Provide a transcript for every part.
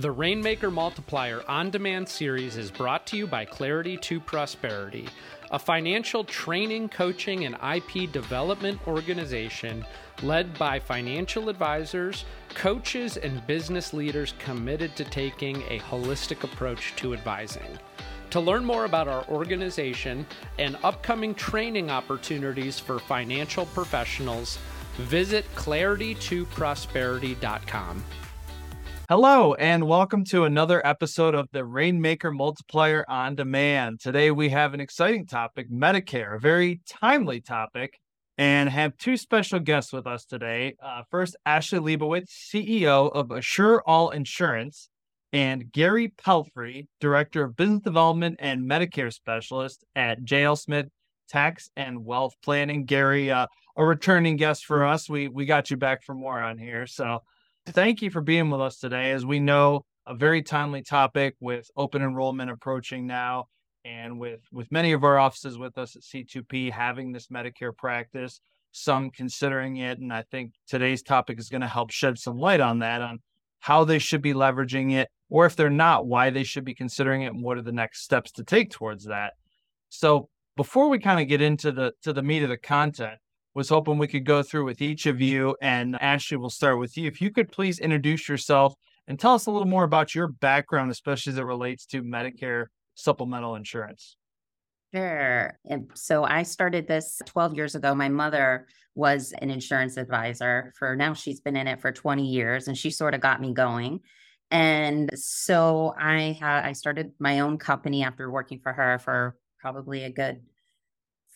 The Rainmaker Multiplier on demand series is brought to you by Clarity to Prosperity, a financial training, coaching, and IP development organization led by financial advisors, coaches, and business leaders committed to taking a holistic approach to advising. To learn more about our organization and upcoming training opportunities for financial professionals, visit claritytoprosperity.com. Hello, and welcome to another episode of the Rainmaker Multiplier on Demand. Today, we have an exciting topic Medicare, a very timely topic, and have two special guests with us today. Uh, first, Ashley Leibowitz, CEO of Assure All Insurance, and Gary Pelfrey, Director of Business Development and Medicare Specialist at JL Smith Tax and Wealth Planning. Gary, uh, a returning guest for us. We we got you back for more on here, so thank you for being with us today. As we know, a very timely topic with open enrollment approaching now, and with with many of our offices with us at C2P having this Medicare practice, some considering it, and I think today's topic is going to help shed some light on that, on how they should be leveraging it, or if they're not, why they should be considering it, and what are the next steps to take towards that. So before we kind of get into the to the meat of the content, was hoping we could go through with each of you. And Ashley, we'll start with you. If you could please introduce yourself and tell us a little more about your background, especially as it relates to Medicare supplemental insurance. Sure. And so I started this 12 years ago. My mother was an insurance advisor for now, she's been in it for 20 years and she sort of got me going. And so I had I started my own company after working for her for probably a good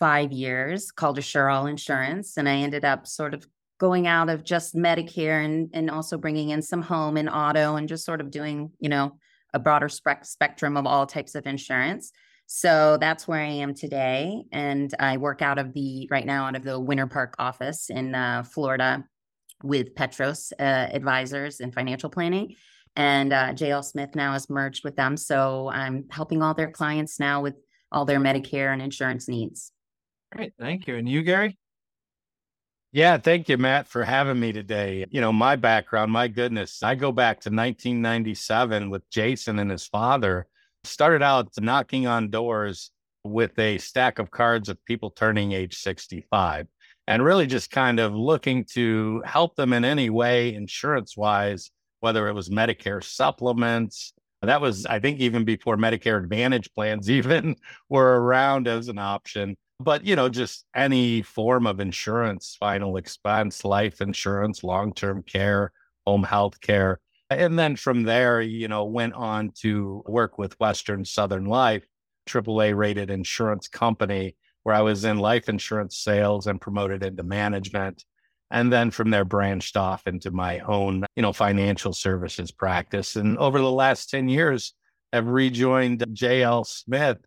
five years called Assure All Insurance. And I ended up sort of going out of just Medicare and, and also bringing in some home and auto and just sort of doing, you know, a broader spe- spectrum of all types of insurance. So that's where I am today. And I work out of the, right now, out of the Winter Park office in uh, Florida with Petros uh, Advisors and Financial Planning. And uh, JL Smith now has merged with them. So I'm helping all their clients now with all their Medicare and insurance needs. Great. Thank you. And you, Gary? Yeah, thank you, Matt, for having me today. You know, my background, my goodness, I go back to 1997 with Jason and his father. Started out knocking on doors with a stack of cards of people turning age 65 and really just kind of looking to help them in any way, insurance wise, whether it was Medicare supplements. That was, I think, even before Medicare Advantage plans even were around as an option but you know just any form of insurance final expense life insurance long-term care home health care. And then from there you know went on to work with western southern life aaa rated insurance company where i was in life insurance sales and promoted into management. And then from there branched off into my own you know financial services practice. And over the last 10 years have rejoined jl smith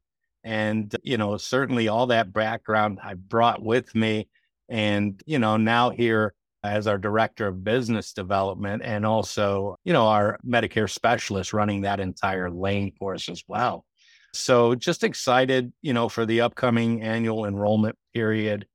and, you know, certainly all that background I brought with me. And, you know, now here as our director of business development and also, you know, our Medicare specialist running that entire lane for us as well. So just excited, you know, for the upcoming annual enrollment period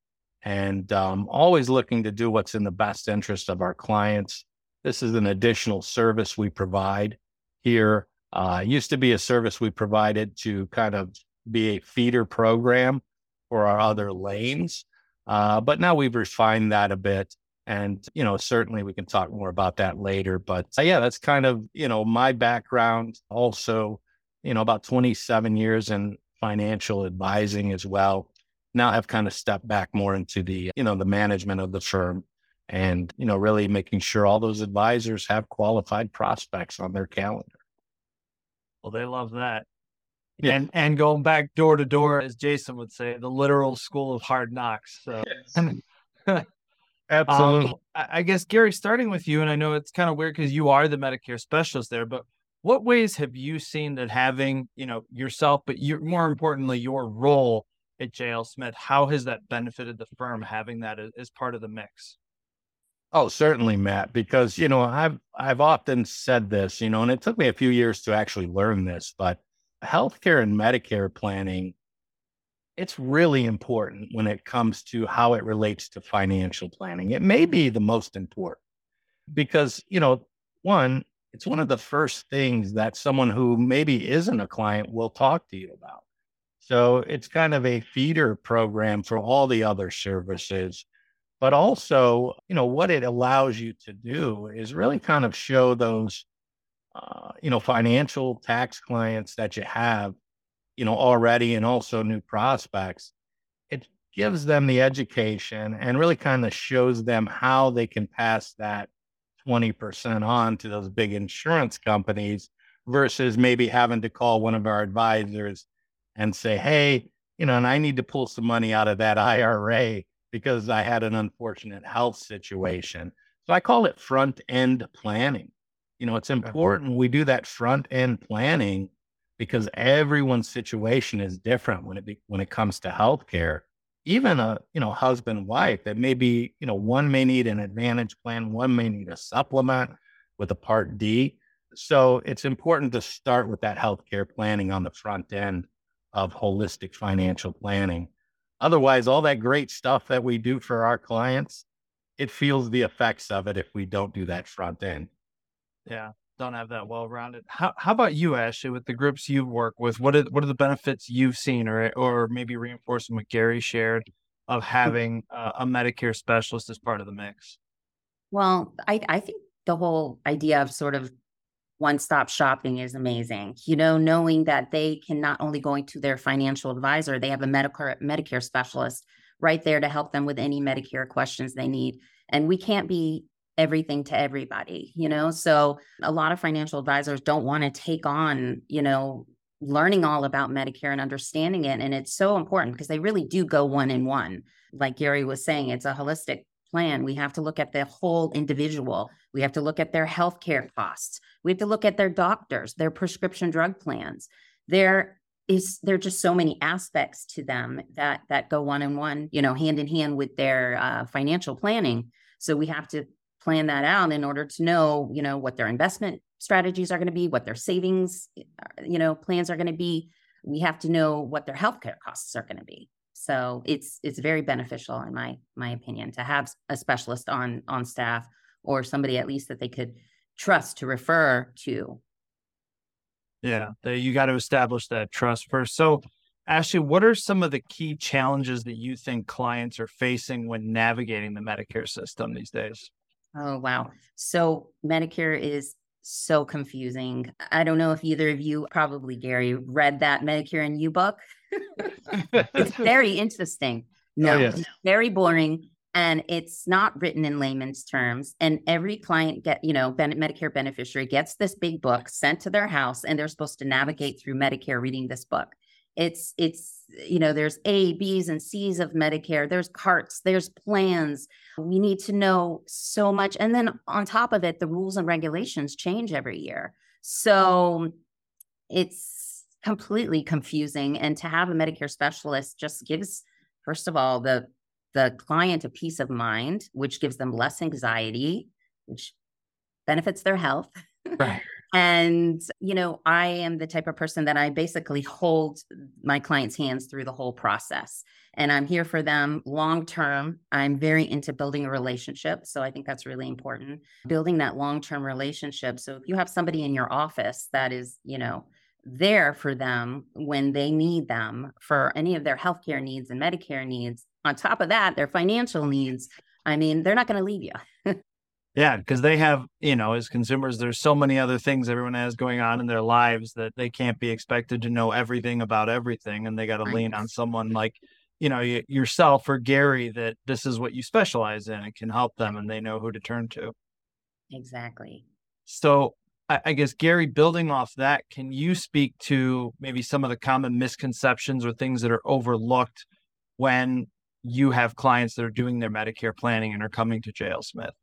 and um, always looking to do what's in the best interest of our clients. This is an additional service we provide here. Uh, used to be a service we provided to kind of be a feeder program for our other lanes. Uh, but now we've refined that a bit. And, you know, certainly we can talk more about that later. But uh, yeah, that's kind of, you know, my background. Also, you know, about 27 years in financial advising as well. Now I've kind of stepped back more into the, you know, the management of the firm and, you know, really making sure all those advisors have qualified prospects on their calendar. Well, they love that. Yeah. And and going back door to door, as Jason would say, the literal school of hard knocks. So yes. Absolutely. Um, I guess Gary, starting with you, and I know it's kind of weird because you are the Medicare specialist there, but what ways have you seen that having, you know, yourself, but you more importantly, your role at JL Smith, how has that benefited the firm having that as, as part of the mix? Oh, certainly, Matt, because you know, I've I've often said this, you know, and it took me a few years to actually learn this, but healthcare and Medicare planning, it's really important when it comes to how it relates to financial planning. It may be the most important because, you know, one, it's one of the first things that someone who maybe isn't a client will talk to you about. So it's kind of a feeder program for all the other services. But also, you know, what it allows you to do is really kind of show those, uh, you know, financial tax clients that you have, you know, already and also new prospects. It gives them the education and really kind of shows them how they can pass that 20% on to those big insurance companies versus maybe having to call one of our advisors and say, hey, you know, and I need to pull some money out of that IRA because I had an unfortunate health situation. So I call it front end planning. You know, it's important we do that front end planning because everyone's situation is different when it be, when it comes to healthcare. Even a you know husband wife that maybe you know one may need an advantage plan, one may need a supplement with a Part D. So it's important to start with that healthcare planning on the front end of holistic financial planning. Otherwise, all that great stuff that we do for our clients, it feels the effects of it if we don't do that front end. Yeah, don't have that well rounded. How how about you, Ashley, with the groups you work with? What are what are the benefits you've seen, or or maybe reinforcing what Gary shared of having uh, a Medicare specialist as part of the mix? Well, I I think the whole idea of sort of one stop shopping is amazing. You know, knowing that they can not only going to their financial advisor, they have a Medicare Medicare specialist right there to help them with any Medicare questions they need. And we can't be everything to everybody, you know? So a lot of financial advisors don't want to take on, you know, learning all about Medicare and understanding it. And it's so important because they really do go one in one. Like Gary was saying, it's a holistic plan. We have to look at the whole individual. We have to look at their healthcare costs. We have to look at their doctors, their prescription drug plans. There is there are just so many aspects to them that that go one on one, you know, hand in hand with their uh, financial planning. So we have to plan that out in order to know, you know, what their investment strategies are going to be, what their savings, uh, you know, plans are going to be. We have to know what their healthcare costs are going to be. So it's it's very beneficial in my my opinion to have a specialist on on staff or somebody at least that they could trust to refer to. Yeah, you got to establish that trust first. So, Ashley, what are some of the key challenges that you think clients are facing when navigating the Medicare system these days? Oh, wow. So, Medicare is so confusing. I don't know if either of you, probably Gary, read that Medicare and You book. it's very interesting. Oh, no, oh, yes. very boring. And it's not written in layman's terms. And every client get, you know, Medicare beneficiary gets this big book sent to their house, and they're supposed to navigate through Medicare reading this book. It's it's you know there's A, B's, and C's of Medicare. There's carts. There's plans. We need to know so much, and then on top of it, the rules and regulations change every year. So it's completely confusing. And to have a Medicare specialist just gives, first of all, the the client a peace of mind, which gives them less anxiety, which benefits their health. Right. And, you know, I am the type of person that I basically hold my clients' hands through the whole process. And I'm here for them long term. I'm very into building a relationship. So I think that's really important. Building that long term relationship. So if you have somebody in your office that is, you know, there for them when they need them for any of their healthcare needs and Medicare needs. On top of that, their financial needs. I mean, they're not going to leave you. yeah, because they have, you know, as consumers, there's so many other things everyone has going on in their lives that they can't be expected to know everything about everything. And they got to lean on someone like, you know, yourself or Gary that this is what you specialize in and can help them and they know who to turn to. Exactly. So I guess Gary, building off that, can you speak to maybe some of the common misconceptions or things that are overlooked when you have clients that are doing their Medicare planning and are coming to JL Smith?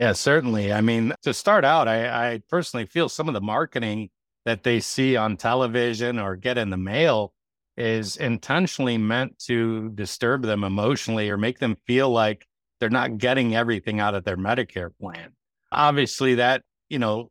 Yeah, certainly. I mean, to start out, I, I personally feel some of the marketing that they see on television or get in the mail is intentionally meant to disturb them emotionally or make them feel like they're not getting everything out of their Medicare plan. Obviously, that, you know,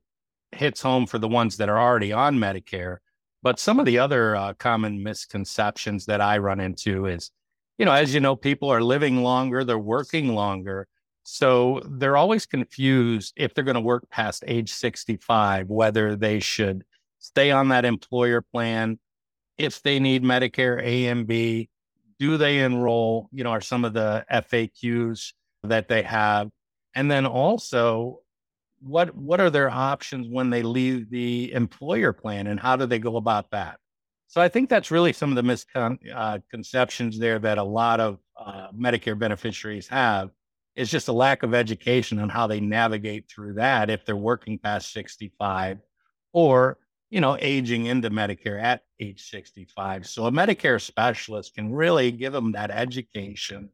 hits home for the ones that are already on Medicare. But some of the other uh, common misconceptions that I run into is, you know, as you know, people are living longer, they're working longer. So they're always confused if they're going to work past age 65, whether they should stay on that employer plan, if they need Medicare A and B, do they enroll, you know, are some of the FAQs that they have. And then also, what what are their options when they leave the employer plan and how do they go about that? So I think that's really some of the misconceptions uh, there that a lot of uh, Medicare beneficiaries have is just a lack of education on how they navigate through that if they're working past 65 or you know aging into medicare at age 65 so a medicare specialist can really give them that education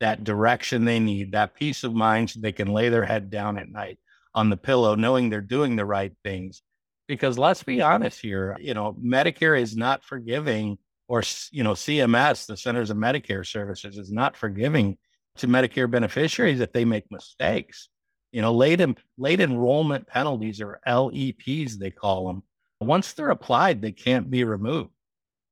that direction they need that peace of mind so they can lay their head down at night on the pillow knowing they're doing the right things. Because let's be honest here you know medicare is not forgiving or you know cms the centers of medicare services is not forgiving to Medicare beneficiaries if they make mistakes. You know, late late enrollment penalties or LEPs they call them. Once they're applied, they can't be removed.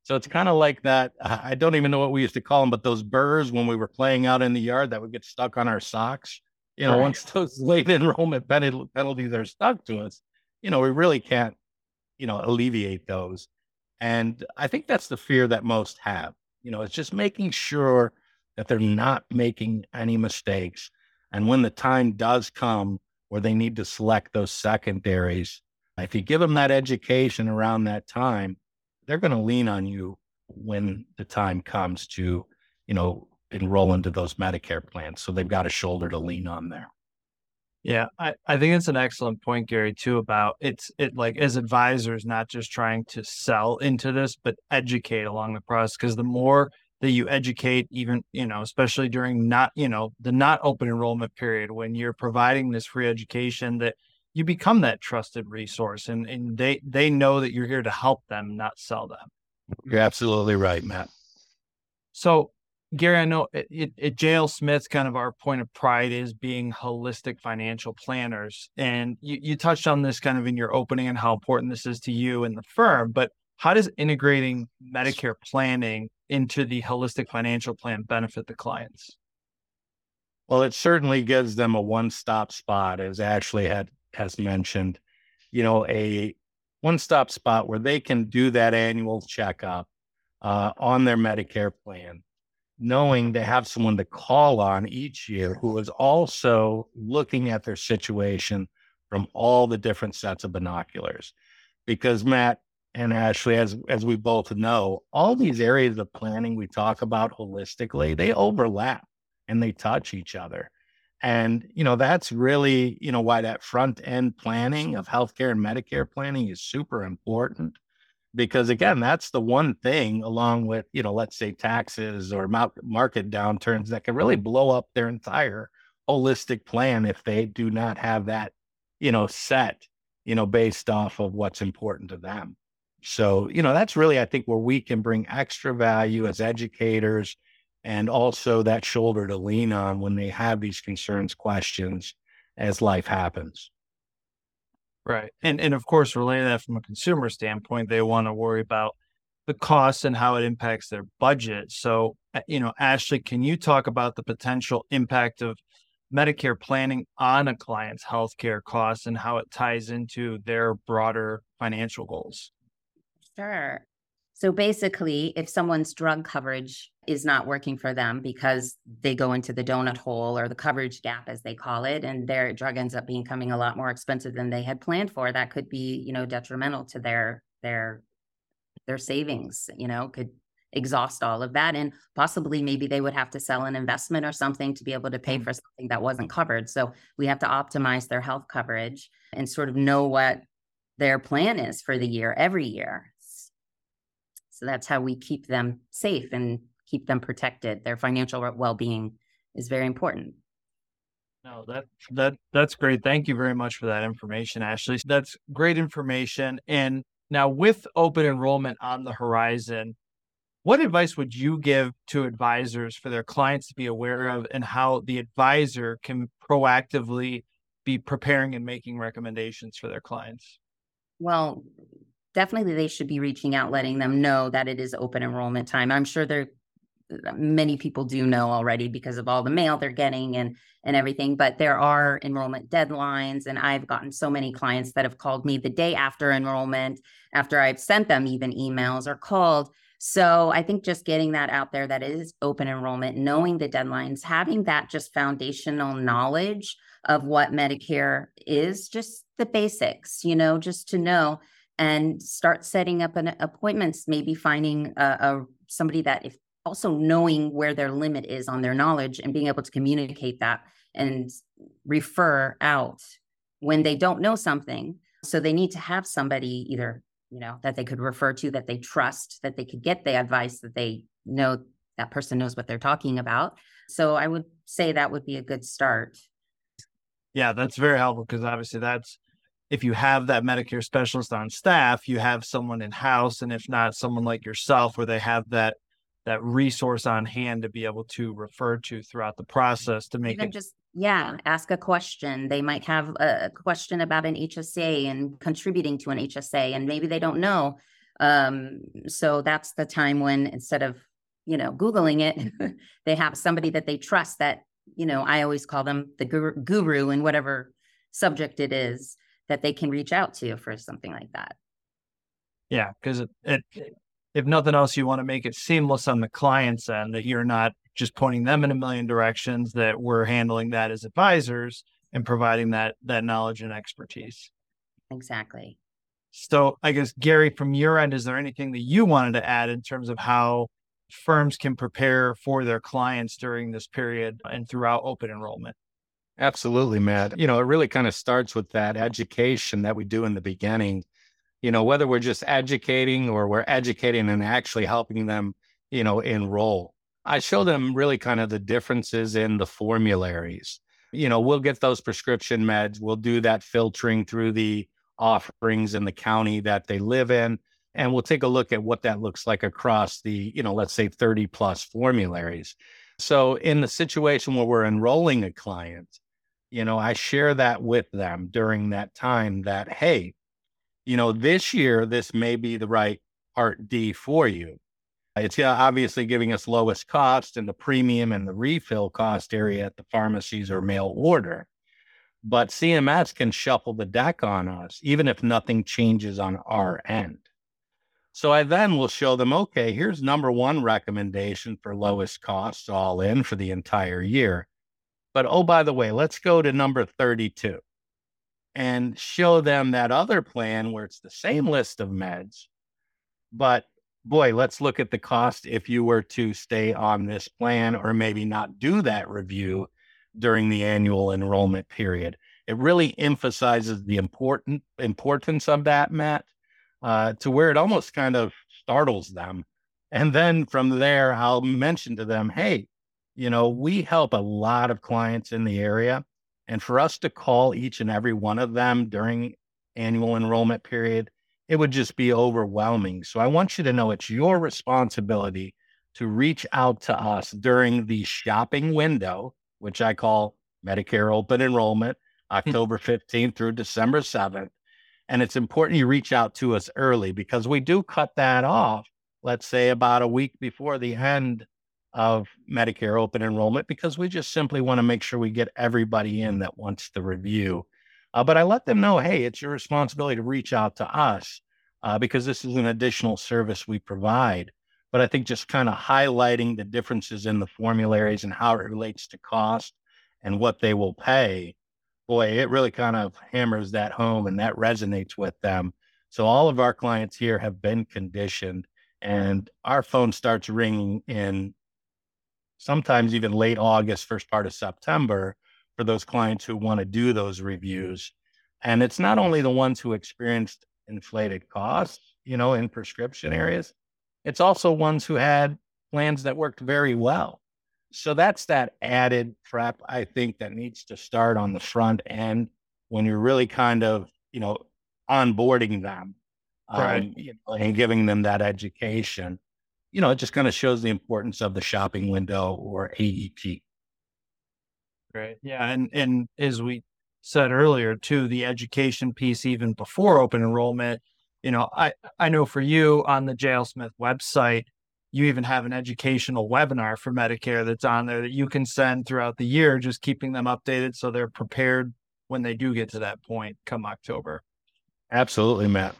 So it's kind of like that. I don't even know what we used to call them, but those burrs when we were playing out in the yard that would get stuck on our socks. You know, right. once those late enrollment penalties are stuck to us, you know, we really can't, you know, alleviate those. And I think that's the fear that most have. You know, it's just making sure that they're not making any mistakes. And when the time does come where they need to select those secondaries, if you give them that education around that time, they're going to lean on you when the time comes to, you know, enroll into those Medicare plans. So they've got a shoulder to lean on there. Yeah, I, I think it's an excellent point, Gary, too, about it's it like as advisors, not just trying to sell into this, but educate along the process. Because the more that you educate even you know especially during not you know the not open enrollment period when you're providing this free education that you become that trusted resource and and they they know that you're here to help them not sell them. You're absolutely right matt. So gary i know it, at jl smith kind of our point of pride is being holistic financial planners. And you, you touched on this kind of in your opening and how important this is to you and the firm but how does integrating medicare planning into the holistic financial plan benefit the clients? Well, it certainly gives them a one-stop spot, as Ashley had has mentioned. You know, a one-stop spot where they can do that annual checkup uh, on their Medicare plan, knowing they have someone to call on each year who is also looking at their situation from all the different sets of binoculars. Because Matt, and Ashley, as as we both know, all these areas of planning we talk about holistically, they overlap and they touch each other. And you know, that's really, you know, why that front end planning of healthcare and Medicare planning is super important. Because again, that's the one thing along with, you know, let's say taxes or market downturns that can really blow up their entire holistic plan if they do not have that, you know, set, you know, based off of what's important to them. So, you know, that's really, I think, where we can bring extra value as educators and also that shoulder to lean on when they have these concerns, questions as life happens. Right. And and of course, related that from a consumer standpoint, they want to worry about the costs and how it impacts their budget. So, uh, you know, Ashley, can you talk about the potential impact of Medicare planning on a client's healthcare costs and how it ties into their broader financial goals? Sure. So basically, if someone's drug coverage is not working for them because they go into the donut hole or the coverage gap, as they call it, and their drug ends up becoming a lot more expensive than they had planned for, that could be, you know, detrimental to their their their savings. You know, could exhaust all of that, and possibly maybe they would have to sell an investment or something to be able to pay mm. for something that wasn't covered. So we have to optimize their health coverage and sort of know what their plan is for the year every year so that's how we keep them safe and keep them protected. Their financial well-being is very important. No, that that that's great. Thank you very much for that information, Ashley. That's great information. And now with open enrollment on the horizon, what advice would you give to advisors for their clients to be aware of and how the advisor can proactively be preparing and making recommendations for their clients? Well, definitely they should be reaching out, letting them know that it is open enrollment time. I'm sure they're many people do know already because of all the mail they're getting and and everything but there are enrollment deadlines and i've gotten so many clients that have called me the day after enrollment after i've sent them even emails or called so i think just getting that out there that is open enrollment knowing the deadlines having that just foundational knowledge of what medicare is just the basics you know just to know and start setting up an appointments maybe finding a, a somebody that if also knowing where their limit is on their knowledge and being able to communicate that and refer out when they don't know something. So they need to have somebody either you know that they could refer to that they trust that they could get the advice that they know that person knows what they're talking about. So i would say that would be a good start. Yeah that's very helpful because obviously that's if you have that medicare specialist on staff you have someone in house and if not someone like yourself where they have that that resource on hand to be able to refer to throughout the process to make even it just yeah ask a question. They might have a question about an hsa and contributing to an hsa and maybe they don't know. Um, so that's the time when instead of you know googling it they have somebody that they trust that you know i always call them the guru, guru in whatever subject it is that they can reach out to for something like that yeah because it, it if nothing else, you want to make it seamless on the client's end that you're not just pointing them in a million directions, that we're handling that as advisors and providing that that knowledge and expertise. Exactly. So I guess Gary, from your end, is there anything that you wanted to add in terms of how firms can prepare for their clients during this period and throughout open enrollment? Absolutely, Matt. You know, it really kind of starts with that education that we do in the beginning you know, whether we're just educating or we're educating and actually helping them, you know, enroll. I show them really kind of the differences in the formularies. You know, we'll get those prescription meds, we'll do that filtering through the offerings in the county that they live in. And we'll take a look at what that looks like across the, you know, let's say 30 plus formularies. So, in the situation where we're enrolling a client, you know, I share that with them during that time that, hey, you know, this year, this may be the right Part D for you. It's obviously giving us lowest cost in the premium and the refill cost area at the pharmacies or mail order. But CMS can shuffle the deck on us, even if nothing changes on our end. So I then will show them, okay, here's number one recommendation for lowest cost all in for the entire year. But oh, by the way, let's go to number 32 and show them that other plan where it's the same list of meds. But boy, let's look at the cost if you were to stay on this plan or maybe not do that review during the annual enrollment period. It really emphasizes the important importance of that, Matt, uh, to where it almost kind of startles them. And then from there, I'll mention to them, hey, you know, we help a lot of clients in the area. And for us to call each and every one of them during annual enrollment period, it would just be overwhelming. So I want you to know it's your responsibility to reach out to us during the shopping window, which I call Medicare open enrollment, hmm. October 15th through December 7th. And it's important you reach out to us early because we do cut that off, let's say about a week before the end of Medicare open enrollment because we just simply want to make sure we get everybody in that wants the review. Uh, but I let them know, hey, it's your responsibility to reach out to us uh, because this is an additional service we provide. But I think just kind of highlighting the differences in the formularies and how it relates to cost and what they will pay, boy, it really kind of hammers that home and that resonates with them. So all of our clients here have been conditioned and our phone starts ringing in sometimes even late August, first part of September for those clients who want to do those reviews. And it's not only the ones who experienced inflated costs, you know, in prescription areas, it's also ones who had plans that worked very well. So that's that added prep, I think, that needs to start on the front end when you're really kind of, you know, onboarding them right. um, you know, and giving them that education you know, it just kind of shows the importance of the shopping window or AEP. Right. Yeah. And and as we said earlier, too, the education piece even before open enrollment, you know, I I know for you on the JL Smith website, you even have an educational webinar for Medicare that's on there that you can send throughout the year, just keeping them updated so they're prepared when they do get to that point come October. Absolutely, Matt.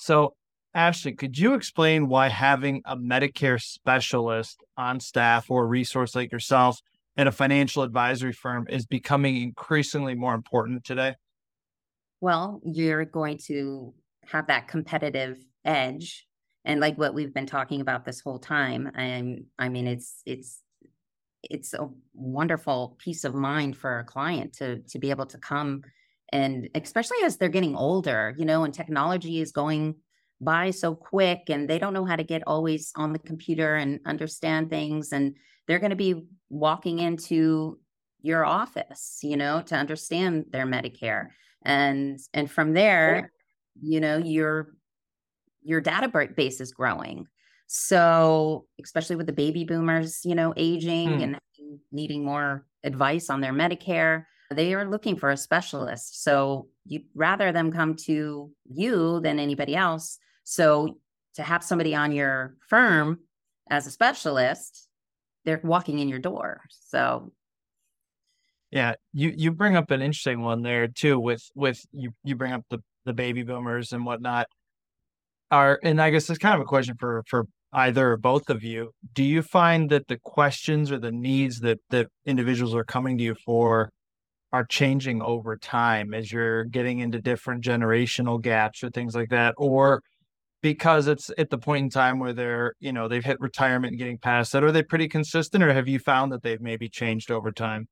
So, Ashley, could you explain why having a Medicare specialist on staff or a resource like yourself at a financial advisory firm is becoming increasingly more important today? Well, you're going to have that competitive edge and like what we've been talking about this whole time and i mean it's it's it's a wonderful peace of mind for a client to to be able to come and especially as they're getting older you know and technology is going by so quick and they don't know how to get always on the computer and understand things and they're going to be walking into your office you know to understand their medicare and and from there you know you're your database is growing. So, especially with the baby boomers, you know, aging hmm. and needing more advice on their Medicare, they are looking for a specialist. So, you'd rather them come to you than anybody else. So, to have somebody on your firm as a specialist, they're walking in your door. So, yeah, you you bring up an interesting one there too. With with you you bring up the the baby boomers and whatnot are and I guess it's kind of a question for for either or both of you. Do you find that the questions or the needs that that individuals are coming to you for are changing over time as you're getting into different generational gaps or things like that or because it's at the point in time where they're you know they've hit retirement and getting past that are they pretty consistent or have you found that they've maybe changed over time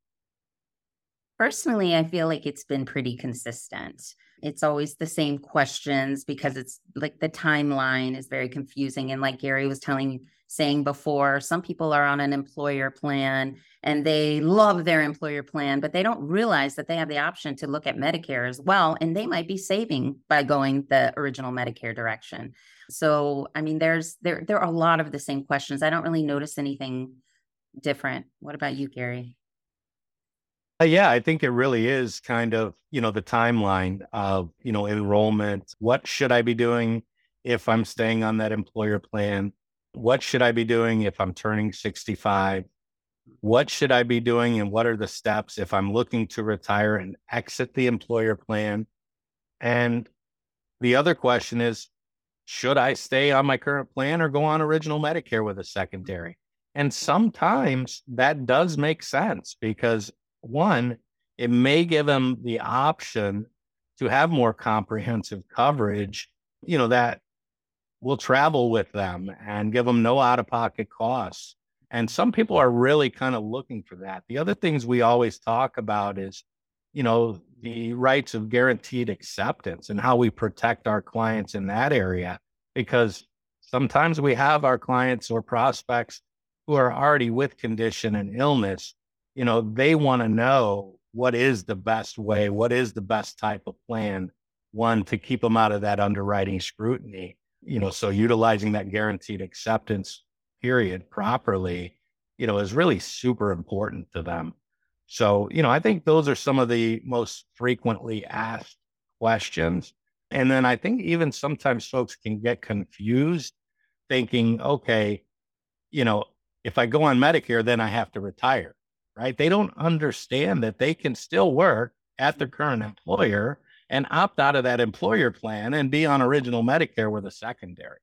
personally i feel like it's been pretty consistent it's always the same questions because it's like the timeline is very confusing. And like Gary was telling, saying before, some people are on an employer plan and they love their employer plan, but they don't realize that they have the option to look at Medicare as well. And they might be saving by going the original Medicare direction. So, I mean, there's there there are a lot of the same questions. I don't really notice anything different. What about you, Gary? Uh, yeah, I think it really is kind of, you know, the timeline of, you know, enrollment. What should I be doing if I'm staying on that employer plan? What should I be doing if I'm turning 65? What should I be doing and what are the steps if I'm looking to retire and exit the employer plan? And the other question is, should I stay on my current plan or go on original Medicare with a secondary? And sometimes that does make sense because one, it may give them the option to have more comprehensive coverage, you know, that will travel with them and give them no out of pocket costs. And some people are really kind of looking for that. The other things we always talk about is, you know, the rights of guaranteed acceptance and how we protect our clients in that area. Because sometimes we have our clients or prospects who are already with condition and illness you know, they want to know what is the best way, what is the best type of plan, one to keep them out of that underwriting scrutiny. You know, so utilizing that guaranteed acceptance period properly, you know, is really super important to them. So, you know, I think those are some of the most frequently asked questions. And then I think even sometimes folks can get confused thinking, okay, you know, if I go on Medicare, then I have to retire right? They don't understand that they can still work at their current employer and opt out of that employer plan and be on original Medicare with a secondary.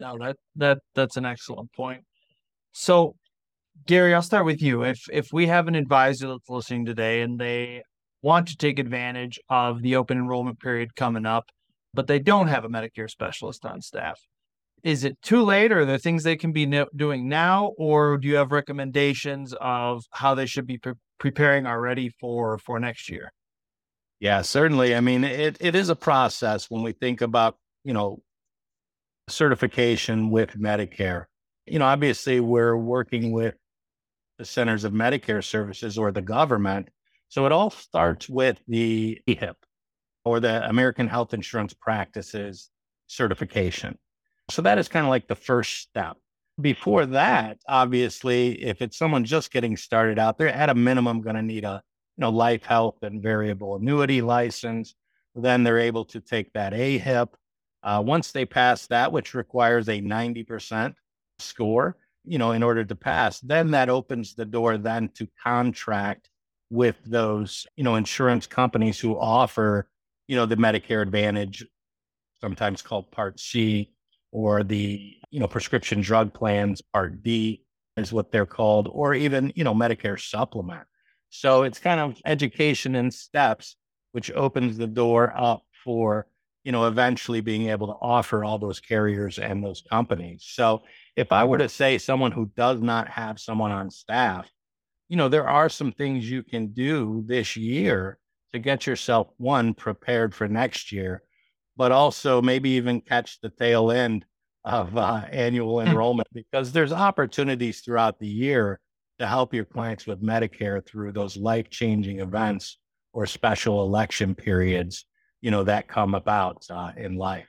No, that that that's an excellent point. So, Gary, I'll start with you. If if we have an advisor that's listening today and they want to take advantage of the open enrollment period coming up, but they don't have a Medicare specialist on staff, is it too late or are there things they can be no- doing now or do you have recommendations of how they should be pre- preparing already for for next year yeah certainly i mean it, it is a process when we think about you know certification with medicare. You know obviously we're working with the centers of medicare services or the government so it all starts with the AHIP or the american health insurance practices certification. So that is kind of like the first step. Before that, obviously, if it's someone just getting started out, they're at a minimum going to need a you know life health and variable annuity license. Then they're able to take that AHIP. Uh, once they pass that, which requires a 90% score, you know, in order to pass, then that opens the door then to contract with those, you know, insurance companies who offer, you know, the Medicare Advantage, sometimes called Part C, or the, you know, prescription drug plans, Part D is what they're called, or even, you know, Medicare supplement. So it's kind of education in steps, which opens the door up for, you know, eventually being able to offer all those carriers and those companies. So if I were to say someone who does not have someone on staff, you know, there are some things you can do this year to get yourself one prepared for next year, but also maybe even catch the tail end of uh, annual hmm. enrollment because there's opportunities throughout the year to help your clients with Medicare through those life changing events or special election periods, you know, that come about uh, in life.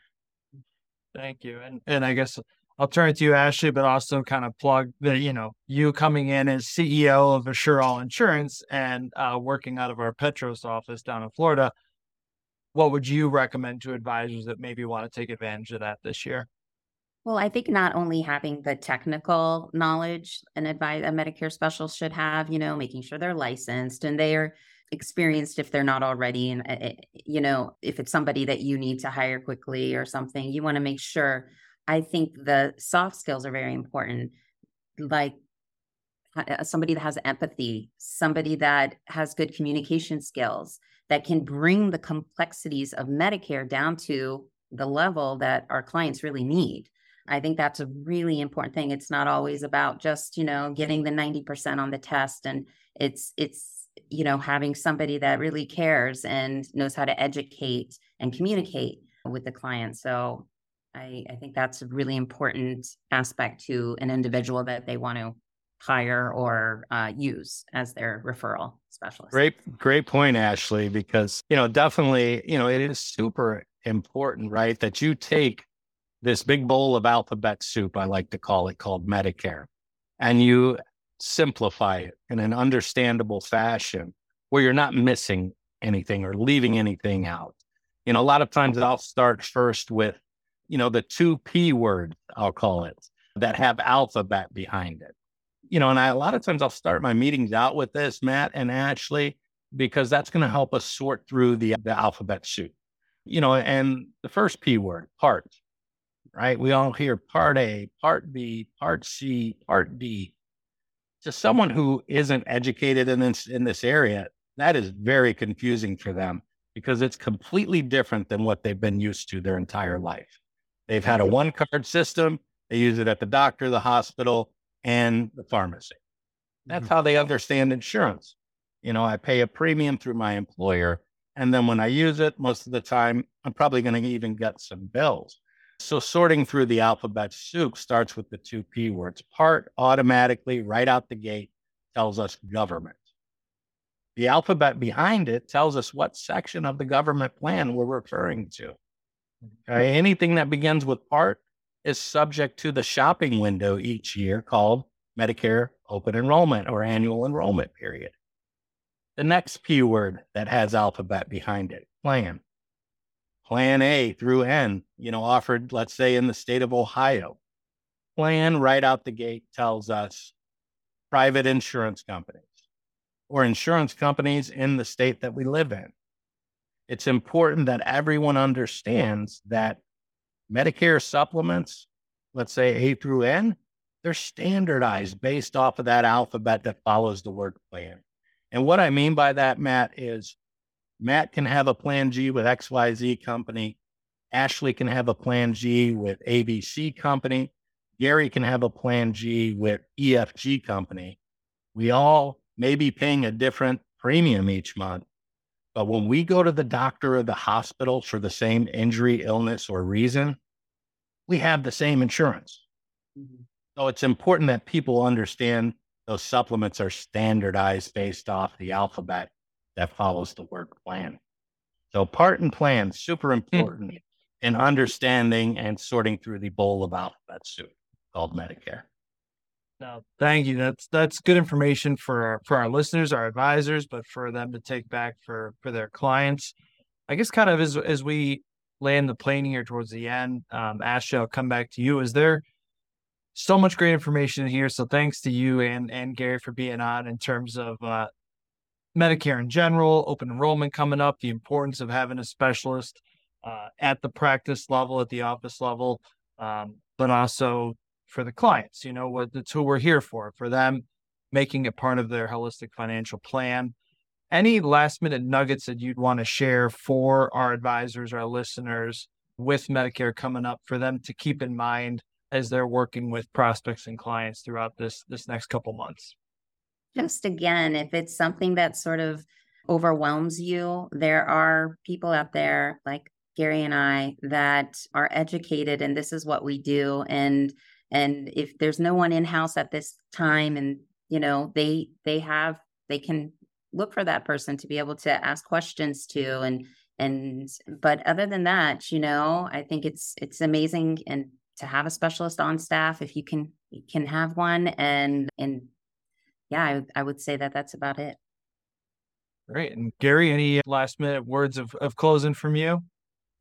Thank you. And, and I guess I'll turn it to you, Ashley, but also kind of plug that, you know, you coming in as CEO of Assure All Insurance and uh, working out of our Petros office down in Florida. What would you recommend to advisors that maybe want to take advantage of that this year? Well, I think not only having the technical knowledge an advice a Medicare specialist should have, you know, making sure they're licensed and they are experienced if they're not already, and uh, uh, you know, if it's somebody that you need to hire quickly or something, you want to make sure. I think the soft skills are very important, like uh, somebody that has empathy, somebody that has good communication skills, that can bring the complexities of Medicare down to the level that our clients really need. I think that's a really important thing. It's not always about just, you know, getting the 90% on the test and it's it's you know having somebody that really cares and knows how to educate and communicate with the client. So I, I think that's a really important aspect to an individual that they want to hire or uh, use as their referral specialist. Great, great point, Ashley, because, you know, definitely, you know, it is super important, right? That you take this big bowl of alphabet soup, I like to call it, called Medicare. And you simplify it in an understandable fashion where you're not missing anything or leaving anything out. You know, a lot of times I'll start first with, you know, the two P words, I'll call it, that have alphabet behind it. You know, and I, a lot of times I'll start my meetings out with this, Matt and Ashley, because that's going to help us sort through the, the alphabet soup. You know, and the first P word, part, right? We all hear part A, part B, part C, part D. To someone who isn't educated in this in this area, that is very confusing for them because it's completely different than what they've been used to their entire life. They've had a one card system, they use it at the doctor, the hospital, and the pharmacy. That's mm-hmm. how they understand insurance. You know, I pay a premium through my employer. And then when I use it, most of the time, I'm probably going to even get some bills. So sorting through the alphabet soup starts with the two P words. Part automatically, right out the gate, tells us government. The alphabet behind it tells us what section of the government plan we're referring to. Okay. Anything that begins with part is subject to the shopping window each year called Medicare open enrollment or annual enrollment period. The next P word that has alphabet behind it, plan plan A through N, you know, offered, let's say, in the state of Ohio. Plan right out the gate tells us private insurance companies or insurance companies in the state that we live in. It's important that everyone understands that Medicare supplements, let's say A through N, they're standardized based off of that alphabet that follows the word plan. And what I mean by that, Matt, is Matt can have a plan G with XYZ company. Ashley can have a plan G with ABC company. Gary can have a plan G with EFG company. We all may be paying a different premium each month. But when we go to the doctor or the hospital for the same injury, illness, or reason, we have the same insurance. Mm-hmm. So it's important that people understand those supplements are standardized based off the alphabet that follows the word plan. So part and plan, super hmm. important in understanding and sorting through the bowl of alphabet soup called Medicare. No, thank you. That's that's good information for our, for our listeners, our advisors, but for them to take back for for their clients. I guess kind of as as we land the plane here towards the end. Um, Ashley, I'll come back to you. Is there so much great information here? So thanks to you and and Gary for being on in terms of uh, Medicare in general, open enrollment coming up, the importance of having a specialist uh, at the practice level, at the office level, um, but also for the clients. You know what that's who we're here for. For them, making it part of their holistic financial plan any last minute nuggets that you'd want to share for our advisors, our listeners with Medicare coming up for them to keep in mind as they're working with prospects and clients throughout this this next couple months? Just again, if it's something that sort of overwhelms you, there are people out there like Gary and I that are educated and this is what we do. And and if there's no one in house at this time and you know they they have they can look for that person to be able to ask questions to and and but other than that you know i think it's it's amazing and to have a specialist on staff if you can you can have one and and yeah I, I would say that that's about it great and gary any last minute words of, of closing from you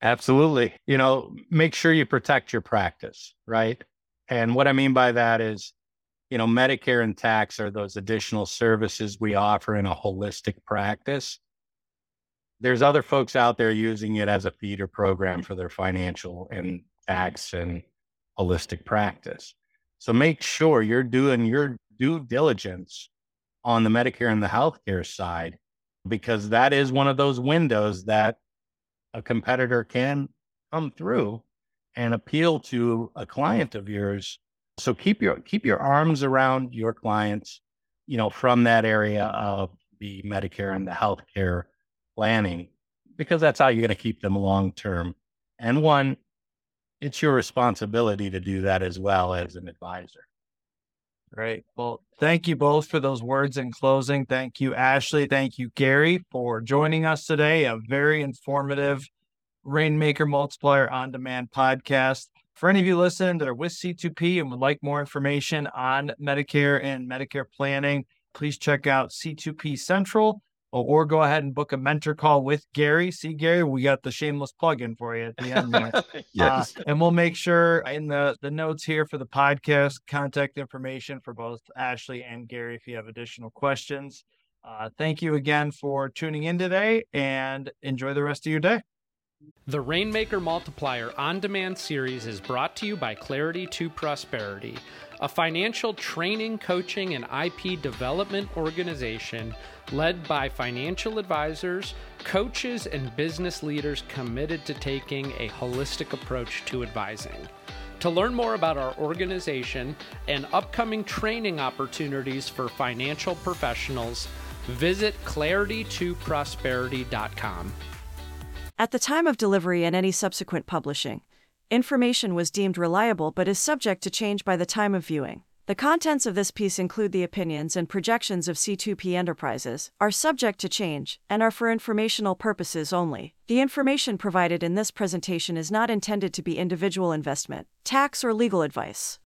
absolutely you know make sure you protect your practice right and what i mean by that is you know, Medicare and tax are those additional services we offer in a holistic practice. There's other folks out there using it as a feeder program for their financial and tax and holistic practice. So make sure you're doing your due diligence on the Medicare and the healthcare side, because that is one of those windows that a competitor can come through and appeal to a client of yours so keep your keep your arms around your clients, you know, from that area of the Medicare and the healthcare planning, because that's how you're going to keep them long term. And one, it's your responsibility to do that as well as an advisor. Great. Well, thank you both for those words in closing. Thank you, Ashley. Thank you, Gary, for joining us today. A very informative Rainmaker Multiplier on Demand podcast. For any of you listening that are with C2P and would like more information on Medicare and Medicare planning, please check out C2P Central or, or go ahead and book a mentor call with Gary. See, Gary, we got the shameless plug in for you at the end there. yes. Uh, and we'll make sure in the, the notes here for the podcast, contact information for both Ashley and Gary if you have additional questions. Uh, thank you again for tuning in today and enjoy the rest of your day. The Rainmaker Multiplier on demand series is brought to you by Clarity to Prosperity, a financial training, coaching, and IP development organization led by financial advisors, coaches, and business leaders committed to taking a holistic approach to advising. To learn more about our organization and upcoming training opportunities for financial professionals, visit claritytoprosperity.com. At the time of delivery and any subsequent publishing, information was deemed reliable but is subject to change by the time of viewing. The contents of this piece include the opinions and projections of C2P Enterprises, are subject to change, and are for informational purposes only. The information provided in this presentation is not intended to be individual investment, tax, or legal advice.